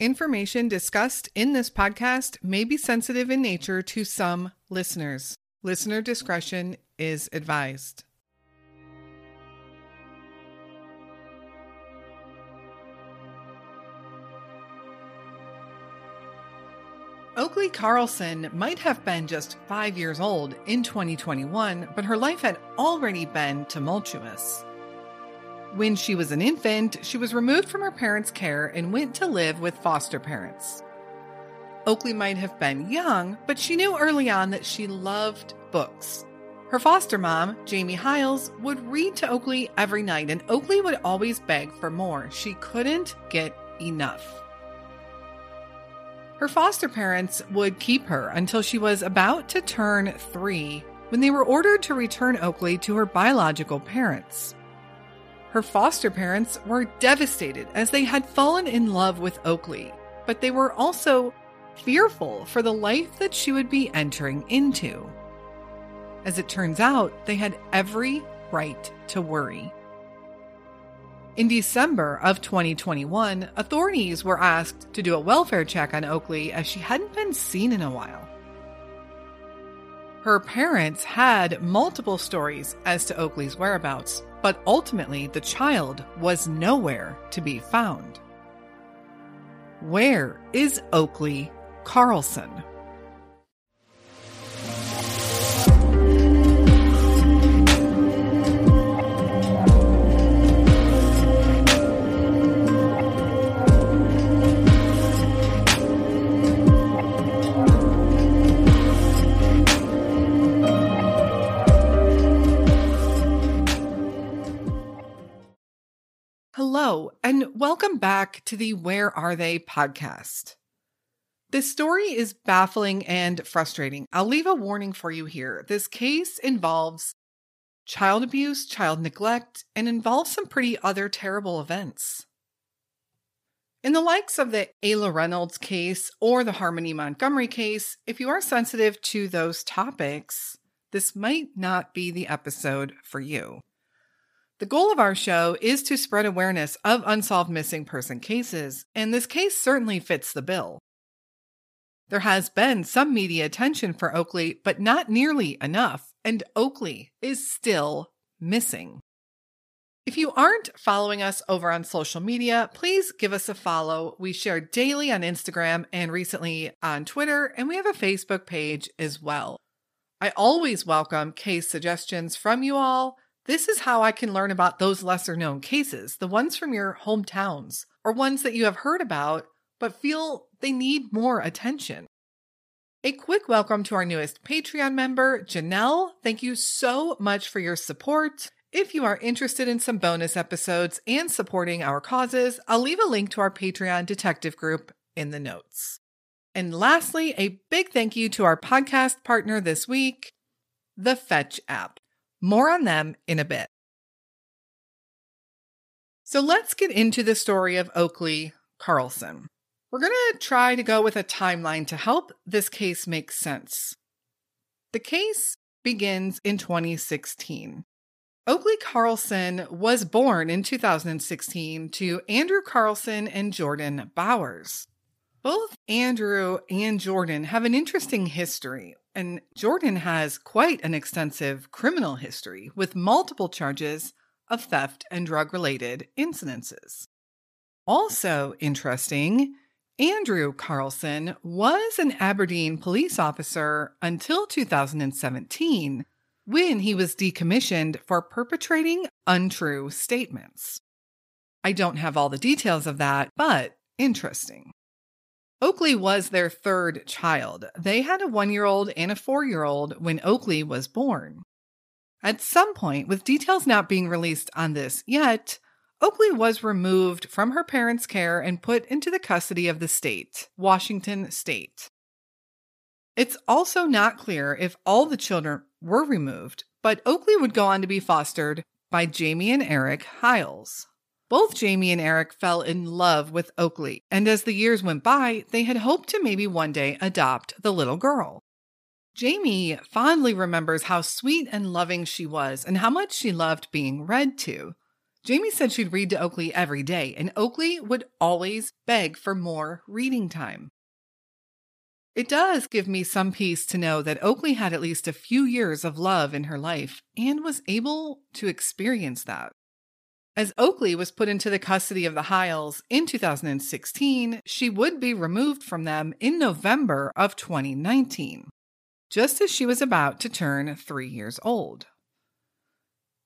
Information discussed in this podcast may be sensitive in nature to some listeners. Listener discretion is advised. Oakley Carlson might have been just five years old in 2021, but her life had already been tumultuous. When she was an infant, she was removed from her parents' care and went to live with foster parents. Oakley might have been young, but she knew early on that she loved books. Her foster mom, Jamie Hiles, would read to Oakley every night, and Oakley would always beg for more. She couldn't get enough. Her foster parents would keep her until she was about to turn three when they were ordered to return Oakley to her biological parents. Her foster parents were devastated as they had fallen in love with Oakley, but they were also fearful for the life that she would be entering into. As it turns out, they had every right to worry. In December of 2021, authorities were asked to do a welfare check on Oakley as she hadn't been seen in a while. Her parents had multiple stories as to Oakley's whereabouts, but ultimately the child was nowhere to be found. Where is Oakley Carlson? Hello, and welcome back to the Where Are They podcast. This story is baffling and frustrating. I'll leave a warning for you here. This case involves child abuse, child neglect, and involves some pretty other terrible events. In the likes of the Ayla Reynolds case or the Harmony Montgomery case, if you are sensitive to those topics, this might not be the episode for you. The goal of our show is to spread awareness of unsolved missing person cases, and this case certainly fits the bill. There has been some media attention for Oakley, but not nearly enough, and Oakley is still missing. If you aren't following us over on social media, please give us a follow. We share daily on Instagram and recently on Twitter, and we have a Facebook page as well. I always welcome case suggestions from you all this is how I can learn about those lesser known cases, the ones from your hometowns, or ones that you have heard about but feel they need more attention. A quick welcome to our newest Patreon member, Janelle. Thank you so much for your support. If you are interested in some bonus episodes and supporting our causes, I'll leave a link to our Patreon detective group in the notes. And lastly, a big thank you to our podcast partner this week, the Fetch app. More on them in a bit. So let's get into the story of Oakley Carlson. We're going to try to go with a timeline to help this case make sense. The case begins in 2016. Oakley Carlson was born in 2016 to Andrew Carlson and Jordan Bowers. Both Andrew and Jordan have an interesting history, and Jordan has quite an extensive criminal history with multiple charges of theft and drug related incidences. Also interesting, Andrew Carlson was an Aberdeen police officer until 2017 when he was decommissioned for perpetrating untrue statements. I don't have all the details of that, but interesting. Oakley was their third child. They had a one year old and a four year old when Oakley was born. At some point, with details not being released on this yet, Oakley was removed from her parents' care and put into the custody of the state, Washington State. It's also not clear if all the children were removed, but Oakley would go on to be fostered by Jamie and Eric Hiles. Both Jamie and Eric fell in love with Oakley, and as the years went by, they had hoped to maybe one day adopt the little girl. Jamie fondly remembers how sweet and loving she was and how much she loved being read to. Jamie said she'd read to Oakley every day, and Oakley would always beg for more reading time. It does give me some peace to know that Oakley had at least a few years of love in her life and was able to experience that. As Oakley was put into the custody of the Hiles in 2016, she would be removed from them in November of 2019, just as she was about to turn three years old.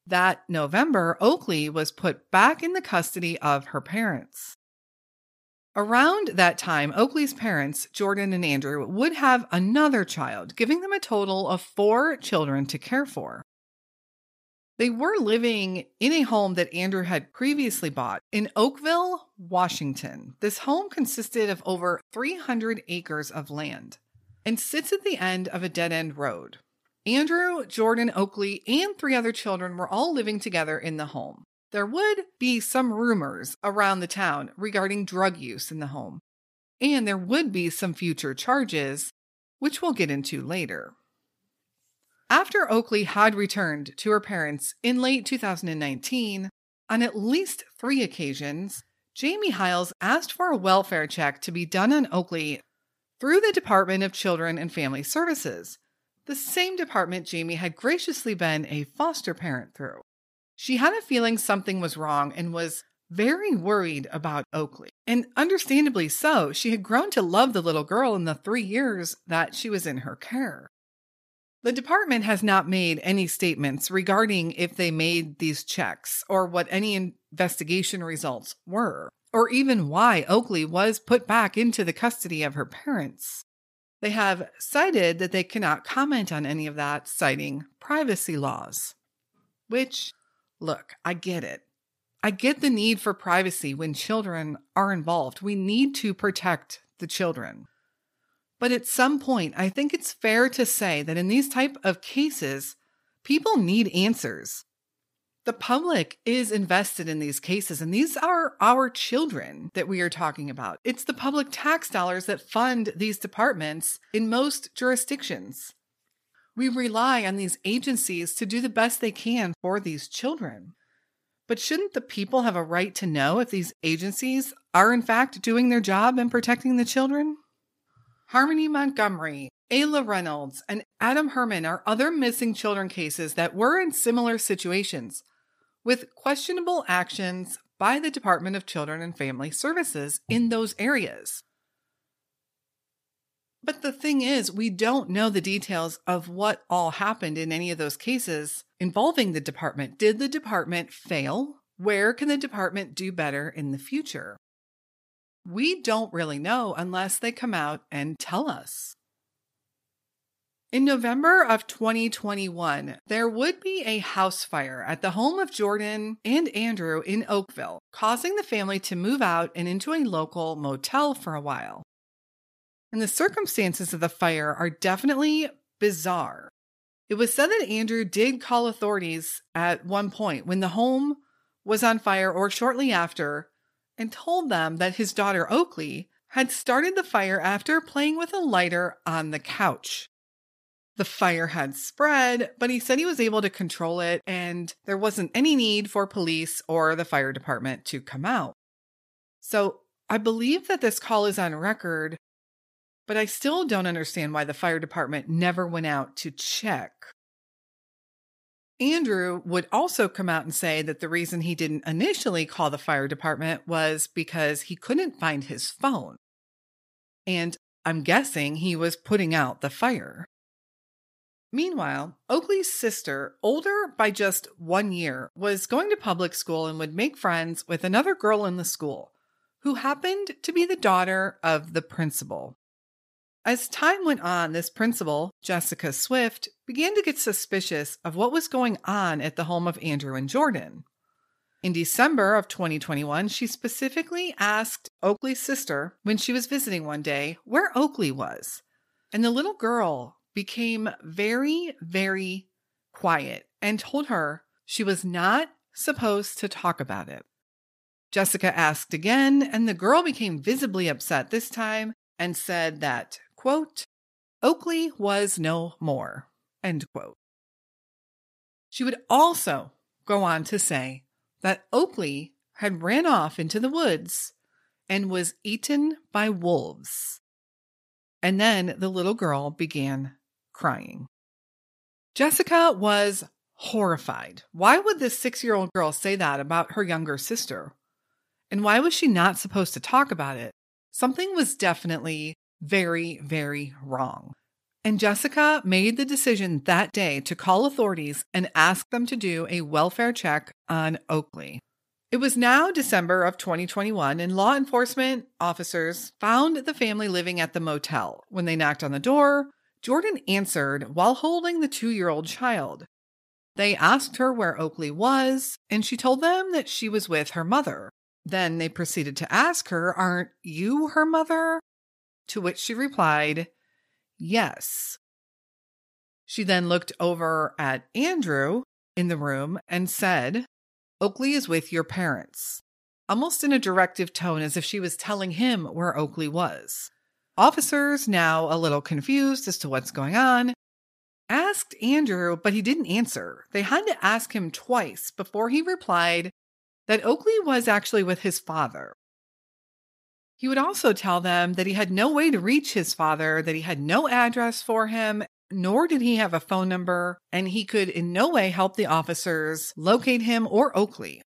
That November, Oakley was put back in the custody of her parents. Around that time, Oakley's parents, Jordan and Andrew, would have another child, giving them a total of four children to care for. They were living in a home that Andrew had previously bought in Oakville, Washington. This home consisted of over 300 acres of land and sits at the end of a dead end road. Andrew, Jordan, Oakley, and three other children were all living together in the home. There would be some rumors around the town regarding drug use in the home, and there would be some future charges, which we'll get into later. After Oakley had returned to her parents in late 2019, on at least three occasions, Jamie Hiles asked for a welfare check to be done on Oakley through the Department of Children and Family Services, the same department Jamie had graciously been a foster parent through. She had a feeling something was wrong and was very worried about Oakley. And understandably so, she had grown to love the little girl in the three years that she was in her care. The department has not made any statements regarding if they made these checks or what any investigation results were, or even why Oakley was put back into the custody of her parents. They have cited that they cannot comment on any of that, citing privacy laws. Which, look, I get it. I get the need for privacy when children are involved. We need to protect the children. But at some point, I think it's fair to say that in these type of cases, people need answers. The public is invested in these cases, and these are our children that we are talking about. It's the public tax dollars that fund these departments in most jurisdictions. We rely on these agencies to do the best they can for these children. But shouldn't the people have a right to know if these agencies are in fact doing their job in protecting the children? Harmony Montgomery, Ayla Reynolds, and Adam Herrman are other missing children cases that were in similar situations with questionable actions by the Department of Children and Family Services in those areas. But the thing is, we don't know the details of what all happened in any of those cases involving the department. Did the department fail? Where can the department do better in the future? We don't really know unless they come out and tell us. In November of 2021, there would be a house fire at the home of Jordan and Andrew in Oakville, causing the family to move out and into a local motel for a while. And the circumstances of the fire are definitely bizarre. It was said that Andrew did call authorities at one point when the home was on fire or shortly after and told them that his daughter Oakley had started the fire after playing with a lighter on the couch. The fire had spread, but he said he was able to control it and there wasn't any need for police or the fire department to come out. So I believe that this call is on record, but I still don't understand why the fire department never went out to check. Andrew would also come out and say that the reason he didn't initially call the fire department was because he couldn't find his phone. And I'm guessing he was putting out the fire. Meanwhile, Oakley's sister, older by just one year, was going to public school and would make friends with another girl in the school who happened to be the daughter of the principal. As time went on, this principal, Jessica Swift, began to get suspicious of what was going on at the home of Andrew and Jordan. In December of 2021, she specifically asked Oakley's sister when she was visiting one day where Oakley was. And the little girl became very, very quiet and told her she was not supposed to talk about it. Jessica asked again, and the girl became visibly upset this time and said that, quote, Oakley was no more, end quote. She would also go on to say that Oakley had ran off into the woods and was eaten by wolves. And then the little girl began crying. Jessica was horrified. Why would this six year old girl say that about her younger sister? And why was she not supposed to talk about it? Something was definitely very, very wrong. And Jessica made the decision that day to call authorities and ask them to do a welfare check on Oakley. It was now December of 2021, and law enforcement officers found the family living at the motel. When they knocked on the door, Jordan answered while holding the two year old child. They asked her where Oakley was, and she told them that she was with her mother. Then they proceeded to ask her, Aren't you her mother? To which she replied, Yes. She then looked over at Andrew in the room and said, Oakley is with your parents, almost in a directive tone as if she was telling him where Oakley was. Officers, now a little confused as to what's going on, asked Andrew, but he didn't answer. They had to ask him twice before he replied that Oakley was actually with his father. He would also tell them that he had no way to reach his father, that he had no address for him, nor did he have a phone number, and he could in no way help the officers locate him or Oakley.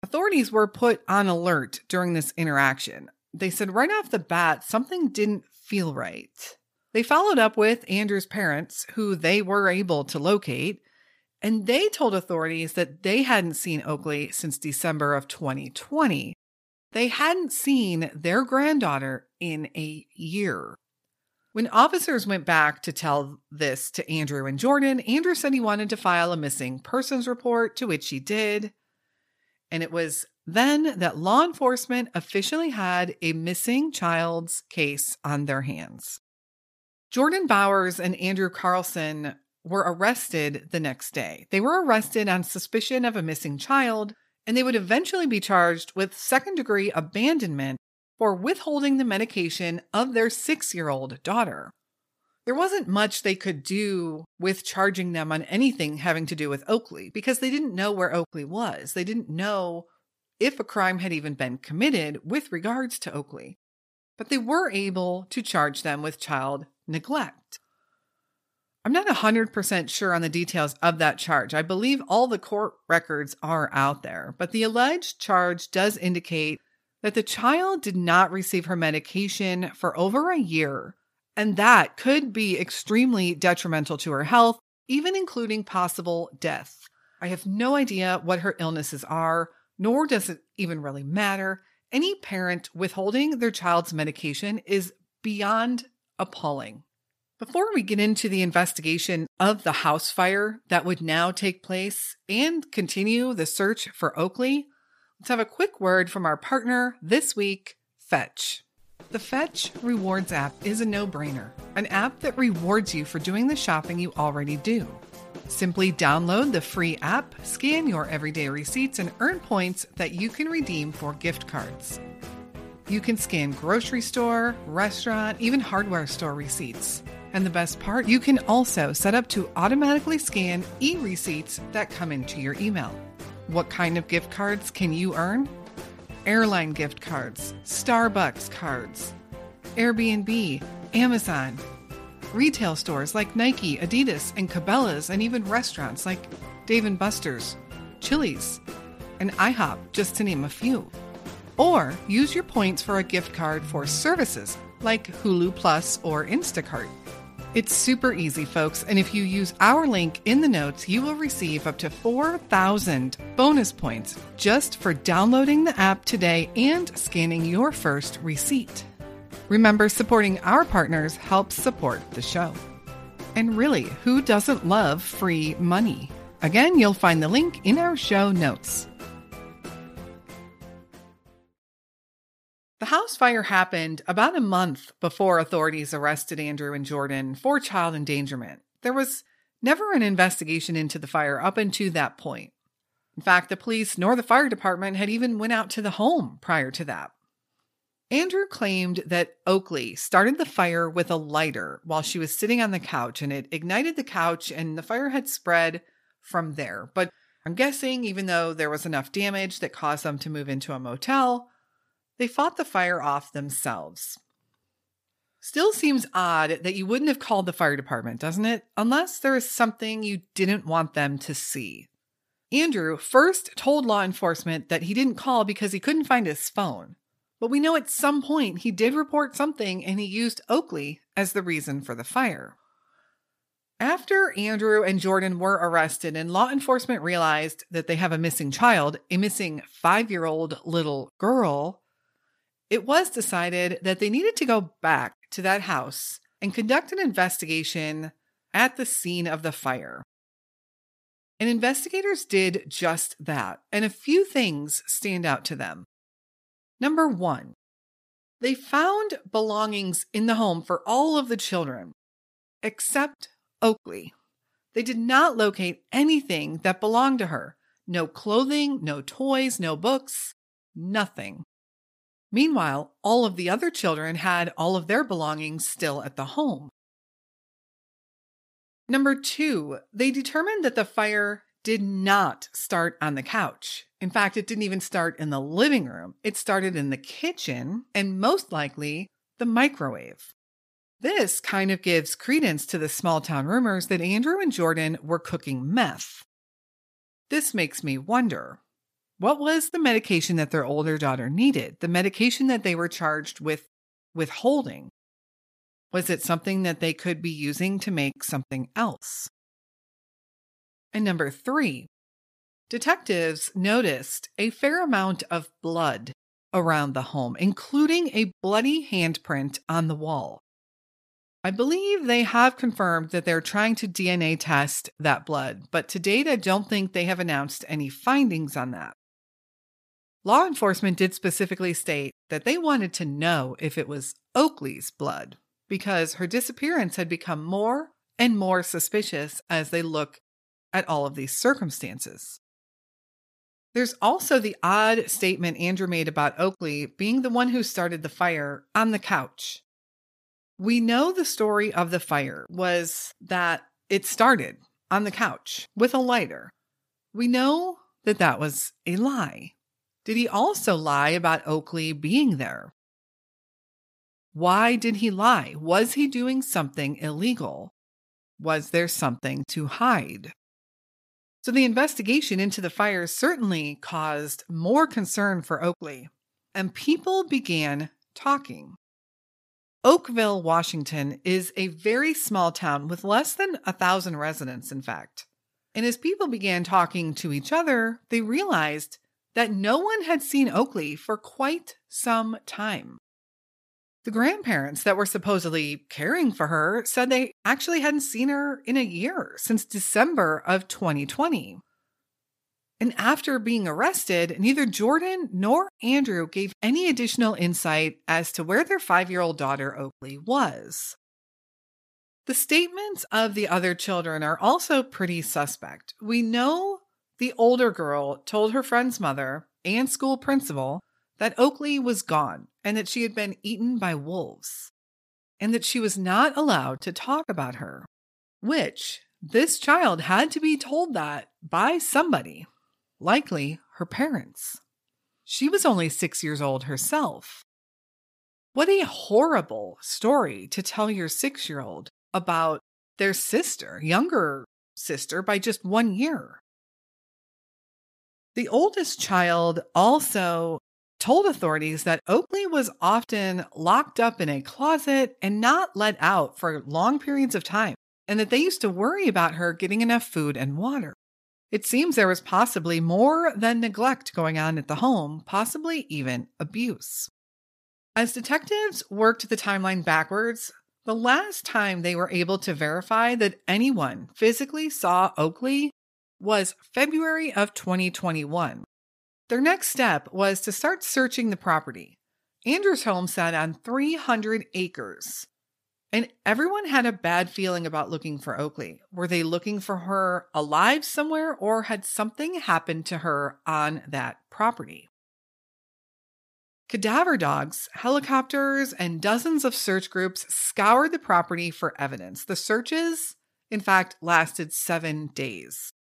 Authorities were put on alert during this interaction. They said right off the bat something didn't feel right. They followed up with Andrew's parents, who they were able to locate, and they told authorities that they hadn't seen Oakley since December of 2020. They hadn't seen their granddaughter in a year. When officers went back to tell this to Andrew and Jordan, Andrew said he wanted to file a missing persons report, to which he did. And it was then that law enforcement officially had a missing child's case on their hands. Jordan Bowers and Andrew Carlson were arrested the next day. They were arrested on suspicion of a missing child, and they would eventually be charged with second degree abandonment for withholding the medication of their six year old daughter. There wasn't much they could do with charging them on anything having to do with Oakley because they didn't know where Oakley was. They didn't know if a crime had even been committed with regards to Oakley. But they were able to charge them with child neglect. I'm not 100% sure on the details of that charge. I believe all the court records are out there, but the alleged charge does indicate that the child did not receive her medication for over a year, and that could be extremely detrimental to her health, even including possible death. I have no idea what her illnesses are, nor does it even really matter. Any parent withholding their child's medication is beyond appalling. Before we get into the investigation of the house fire that would now take place and continue the search for Oakley, let's have a quick word from our partner this week, Fetch. The Fetch Rewards app is a no brainer, an app that rewards you for doing the shopping you already do. Simply download the free app, scan your everyday receipts, and earn points that you can redeem for gift cards. You can scan grocery store, restaurant, even hardware store receipts. And the best part, you can also set up to automatically scan e receipts that come into your email. What kind of gift cards can you earn? Airline gift cards, Starbucks cards, Airbnb, Amazon, retail stores like Nike, Adidas, and Cabela's, and even restaurants like Dave & Buster's, Chili's, and IHOP, just to name a few. Or use your points for a gift card for services like Hulu Plus or Instacart. It's super easy, folks, and if you use our link in the notes, you will receive up to 4,000 bonus points just for downloading the app today and scanning your first receipt. Remember, supporting our partners helps support the show. And really, who doesn't love free money? Again, you'll find the link in our show notes. The house fire happened about a month before authorities arrested Andrew and Jordan for child endangerment. There was never an investigation into the fire up until that point. In fact, the police nor the fire department had even went out to the home prior to that. Andrew claimed that Oakley started the fire with a lighter while she was sitting on the couch and it ignited the couch and the fire had spread from there. But I'm guessing, even though there was enough damage that caused them to move into a motel, they fought the fire off themselves. Still seems odd that you wouldn't have called the fire department, doesn't it? Unless there is something you didn't want them to see. Andrew first told law enforcement that he didn't call because he couldn't find his phone. But we know at some point he did report something and he used Oakley as the reason for the fire. After Andrew and Jordan were arrested and law enforcement realized that they have a missing child, a missing five year old little girl, it was decided that they needed to go back to that house and conduct an investigation at the scene of the fire. And investigators did just that, and a few things stand out to them. Number one, they found belongings in the home for all of the children, except Oakley. They did not locate anything that belonged to her no clothing, no toys, no books, nothing. Meanwhile, all of the other children had all of their belongings still at the home. Number two, they determined that the fire did not start on the couch. In fact, it didn't even start in the living room. It started in the kitchen and most likely the microwave. This kind of gives credence to the small town rumors that Andrew and Jordan were cooking meth. This makes me wonder what was the medication that their older daughter needed? The medication that they were charged with withholding? Was it something that they could be using to make something else? And number three, detectives noticed a fair amount of blood around the home, including a bloody handprint on the wall. I believe they have confirmed that they're trying to DNA test that blood, but to date, I don't think they have announced any findings on that. Law enforcement did specifically state that they wanted to know if it was Oakley's blood because her disappearance had become more and more suspicious as they look at all of these circumstances. There's also the odd statement Andrew made about Oakley being the one who started the fire on the couch. We know the story of the fire was that it started on the couch with a lighter. We know that that was a lie. Did he also lie about Oakley being there? Why did he lie? Was he doing something illegal? Was there something to hide? So the investigation into the fire certainly caused more concern for Oakley, and people began talking. Oakville, Washington is a very small town with less than a thousand residents, in fact. And as people began talking to each other, they realized that no one had seen Oakley for quite some time. The grandparents that were supposedly caring for her said they actually hadn't seen her in a year since December of 2020. And after being arrested, neither Jordan nor Andrew gave any additional insight as to where their five year old daughter Oakley was. The statements of the other children are also pretty suspect. We know the older girl told her friend's mother and school principal that Oakley was gone and that she had been eaten by wolves, and that she was not allowed to talk about her, which this child had to be told that by somebody, likely her parents. She was only six years old herself. What a horrible story to tell your six year old about their sister, younger sister, by just one year. The oldest child also told authorities that Oakley was often locked up in a closet and not let out for long periods of time, and that they used to worry about her getting enough food and water. It seems there was possibly more than neglect going on at the home, possibly even abuse. As detectives worked the timeline backwards, the last time they were able to verify that anyone physically saw Oakley was February of 2021. Their next step was to start searching the property. Andrew's home sat on 300 acres, and everyone had a bad feeling about looking for Oakley. Were they looking for her alive somewhere, or had something happened to her on that property? Cadaver dogs, helicopters, and dozens of search groups scoured the property for evidence. The searches, in fact, lasted seven days.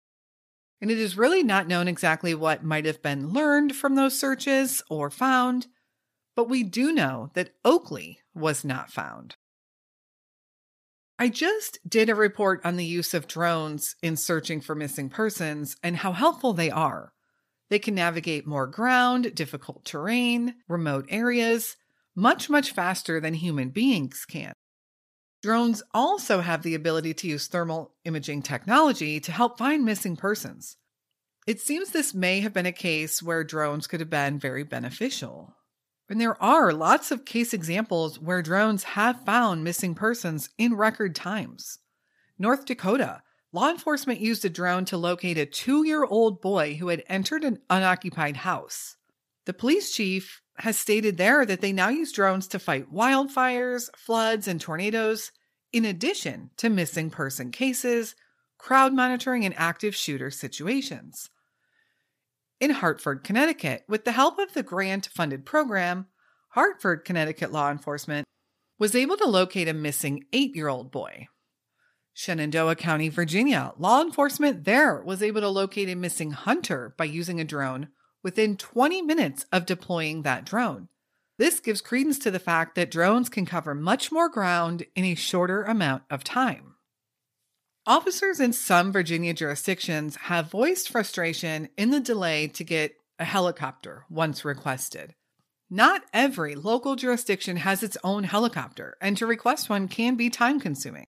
And it is really not known exactly what might have been learned from those searches or found, but we do know that Oakley was not found. I just did a report on the use of drones in searching for missing persons and how helpful they are. They can navigate more ground, difficult terrain, remote areas, much, much faster than human beings can. Drones also have the ability to use thermal imaging technology to help find missing persons. It seems this may have been a case where drones could have been very beneficial. And there are lots of case examples where drones have found missing persons in record times. North Dakota, law enforcement used a drone to locate a two year old boy who had entered an unoccupied house. The police chief has stated there that they now use drones to fight wildfires, floods, and tornadoes, in addition to missing person cases, crowd monitoring, and active shooter situations. In Hartford, Connecticut, with the help of the grant funded program, Hartford, Connecticut law enforcement was able to locate a missing eight year old boy. Shenandoah County, Virginia, law enforcement there was able to locate a missing hunter by using a drone within 20 minutes of deploying that drone. This gives credence to the fact that drones can cover much more ground in a shorter amount of time. Officers in some Virginia jurisdictions have voiced frustration in the delay to get a helicopter once requested. Not every local jurisdiction has its own helicopter, and to request one can be time consuming.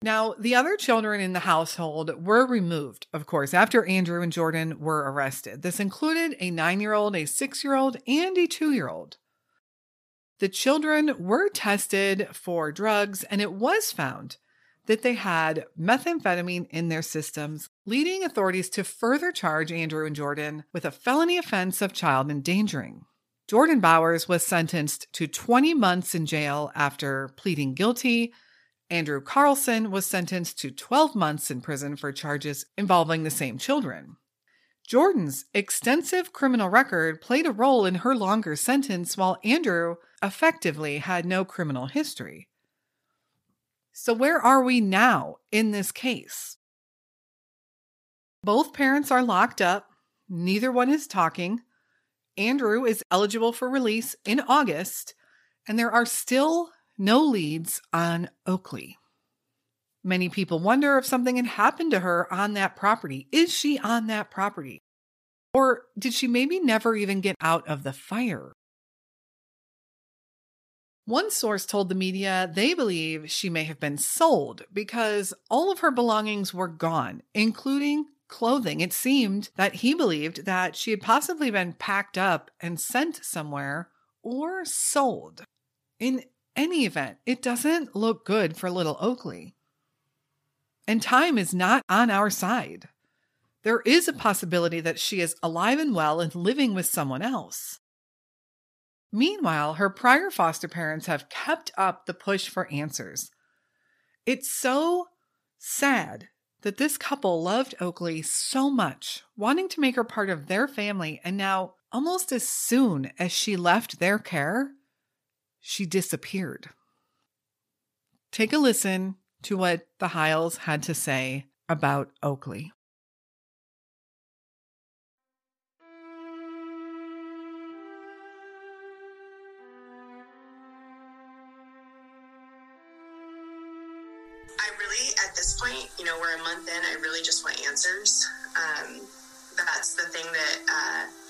Now, the other children in the household were removed, of course, after Andrew and Jordan were arrested. This included a nine year old, a six year old, and a two year old. The children were tested for drugs, and it was found that they had methamphetamine in their systems, leading authorities to further charge Andrew and Jordan with a felony offense of child endangering. Jordan Bowers was sentenced to 20 months in jail after pleading guilty. Andrew Carlson was sentenced to 12 months in prison for charges involving the same children. Jordan's extensive criminal record played a role in her longer sentence, while Andrew effectively had no criminal history. So, where are we now in this case? Both parents are locked up, neither one is talking. Andrew is eligible for release in August, and there are still no leads on Oakley. Many people wonder if something had happened to her on that property. Is she on that property? Or did she maybe never even get out of the fire? One source told the media they believe she may have been sold because all of her belongings were gone, including clothing. It seemed that he believed that she had possibly been packed up and sent somewhere or sold. In any event, it doesn't look good for little Oakley. And time is not on our side. There is a possibility that she is alive and well and living with someone else. Meanwhile, her prior foster parents have kept up the push for answers. It's so sad that this couple loved Oakley so much, wanting to make her part of their family, and now, almost as soon as she left their care, she disappeared. Take a listen to what the Hiles had to say about Oakley. I really, at this point, you know, we're a month in, I really just want answers. Um, that's the thing that uh,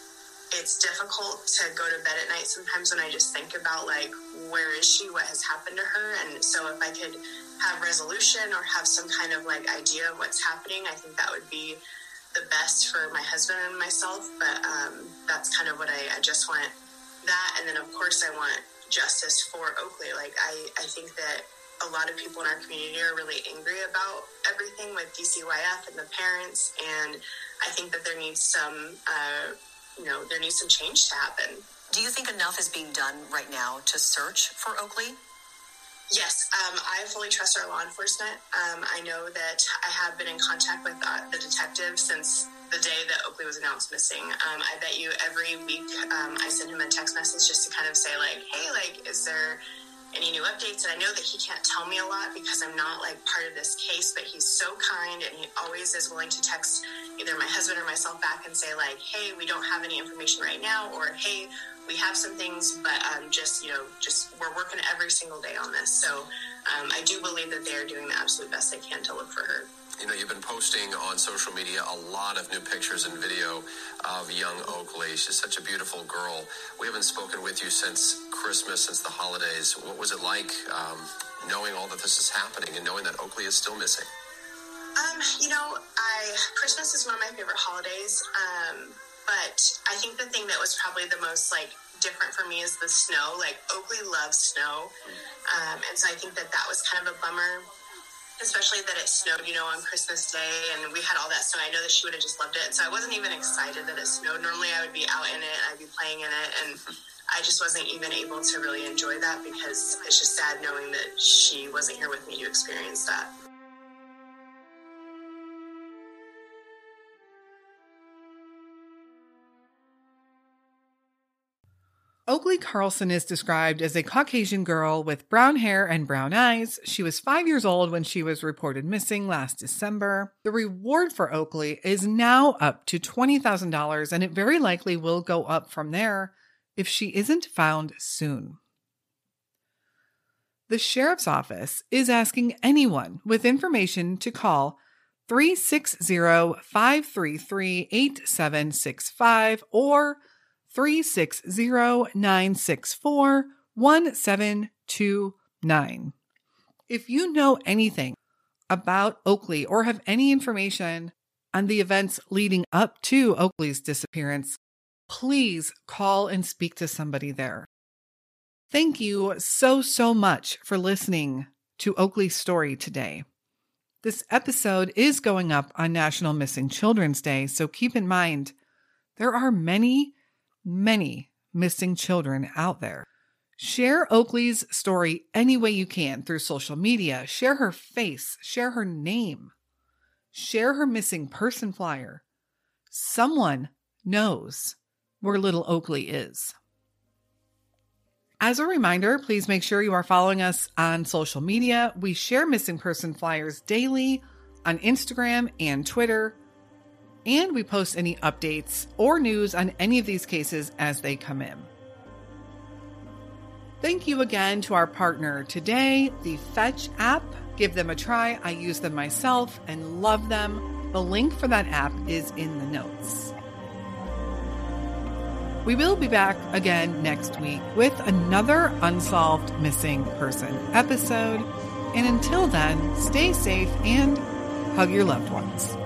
it's difficult to go to bed at night sometimes when I just think about like where is she, what has happened to her, and so if I could have resolution or have some kind of like idea of what's happening, I think that would be the best for my husband and myself. But um, that's kind of what I, I just want that, and then of course I want justice for Oakley. Like I, I think that a lot of people in our community are really angry about everything with DCYF and the parents, and I think that there needs some, uh, you know, there needs some change to happen. Do you think enough is being done right now to search for Oakley? Yes, um, I fully trust our law enforcement. Um, I know that I have been in contact with uh, the detective since the day that Oakley was announced missing. Um, I bet you every week um, I send him a text message just to kind of say like, "Hey, like, is there any new updates. And I know that he can't tell me a lot because I'm not like part of this case, but he's so kind and he always is willing to text either my husband or myself back and say, like, hey, we don't have any information right now, or hey, we have some things, but um, just, you know, just we're working every single day on this. So um, I do believe that they are doing the absolute best they can to look for her. You know, you've been posting on social media a lot of new pictures and video of young Oakley. She's such a beautiful girl. We haven't spoken with you since Christmas, since the holidays. What was it like um, knowing all that this is happening and knowing that Oakley is still missing? Um, you know, I Christmas is one of my favorite holidays. Um, but I think the thing that was probably the most like different for me is the snow. Like Oakley loves snow, um, and so I think that that was kind of a bummer especially that it snowed, you know, on Christmas Day and we had all that snow. I know that she would have just loved it. So I wasn't even excited that it snowed. Normally I would be out in it, I'd be playing in it, and I just wasn't even able to really enjoy that because it's just sad knowing that she wasn't here with me to experience that. Oakley Carlson is described as a Caucasian girl with brown hair and brown eyes. She was five years old when she was reported missing last December. The reward for Oakley is now up to $20,000, and it very likely will go up from there if she isn't found soon. The sheriff's office is asking anyone with information to call 360 533 8765 or 360 964 1729. If you know anything about Oakley or have any information on the events leading up to Oakley's disappearance, please call and speak to somebody there. Thank you so, so much for listening to Oakley's story today. This episode is going up on National Missing Children's Day, so keep in mind there are many many missing children out there. Share Oakley's story any way you can through social media. Share her face, share her name, share her missing person flyer. Someone knows where little Oakley is. As a reminder, please make sure you are following us on social media. We share missing person flyers daily on Instagram and Twitter and we post any updates or news on any of these cases as they come in. Thank you again to our partner today, the Fetch app. Give them a try. I use them myself and love them. The link for that app is in the notes. We will be back again next week with another Unsolved Missing Person episode. And until then, stay safe and hug your loved ones.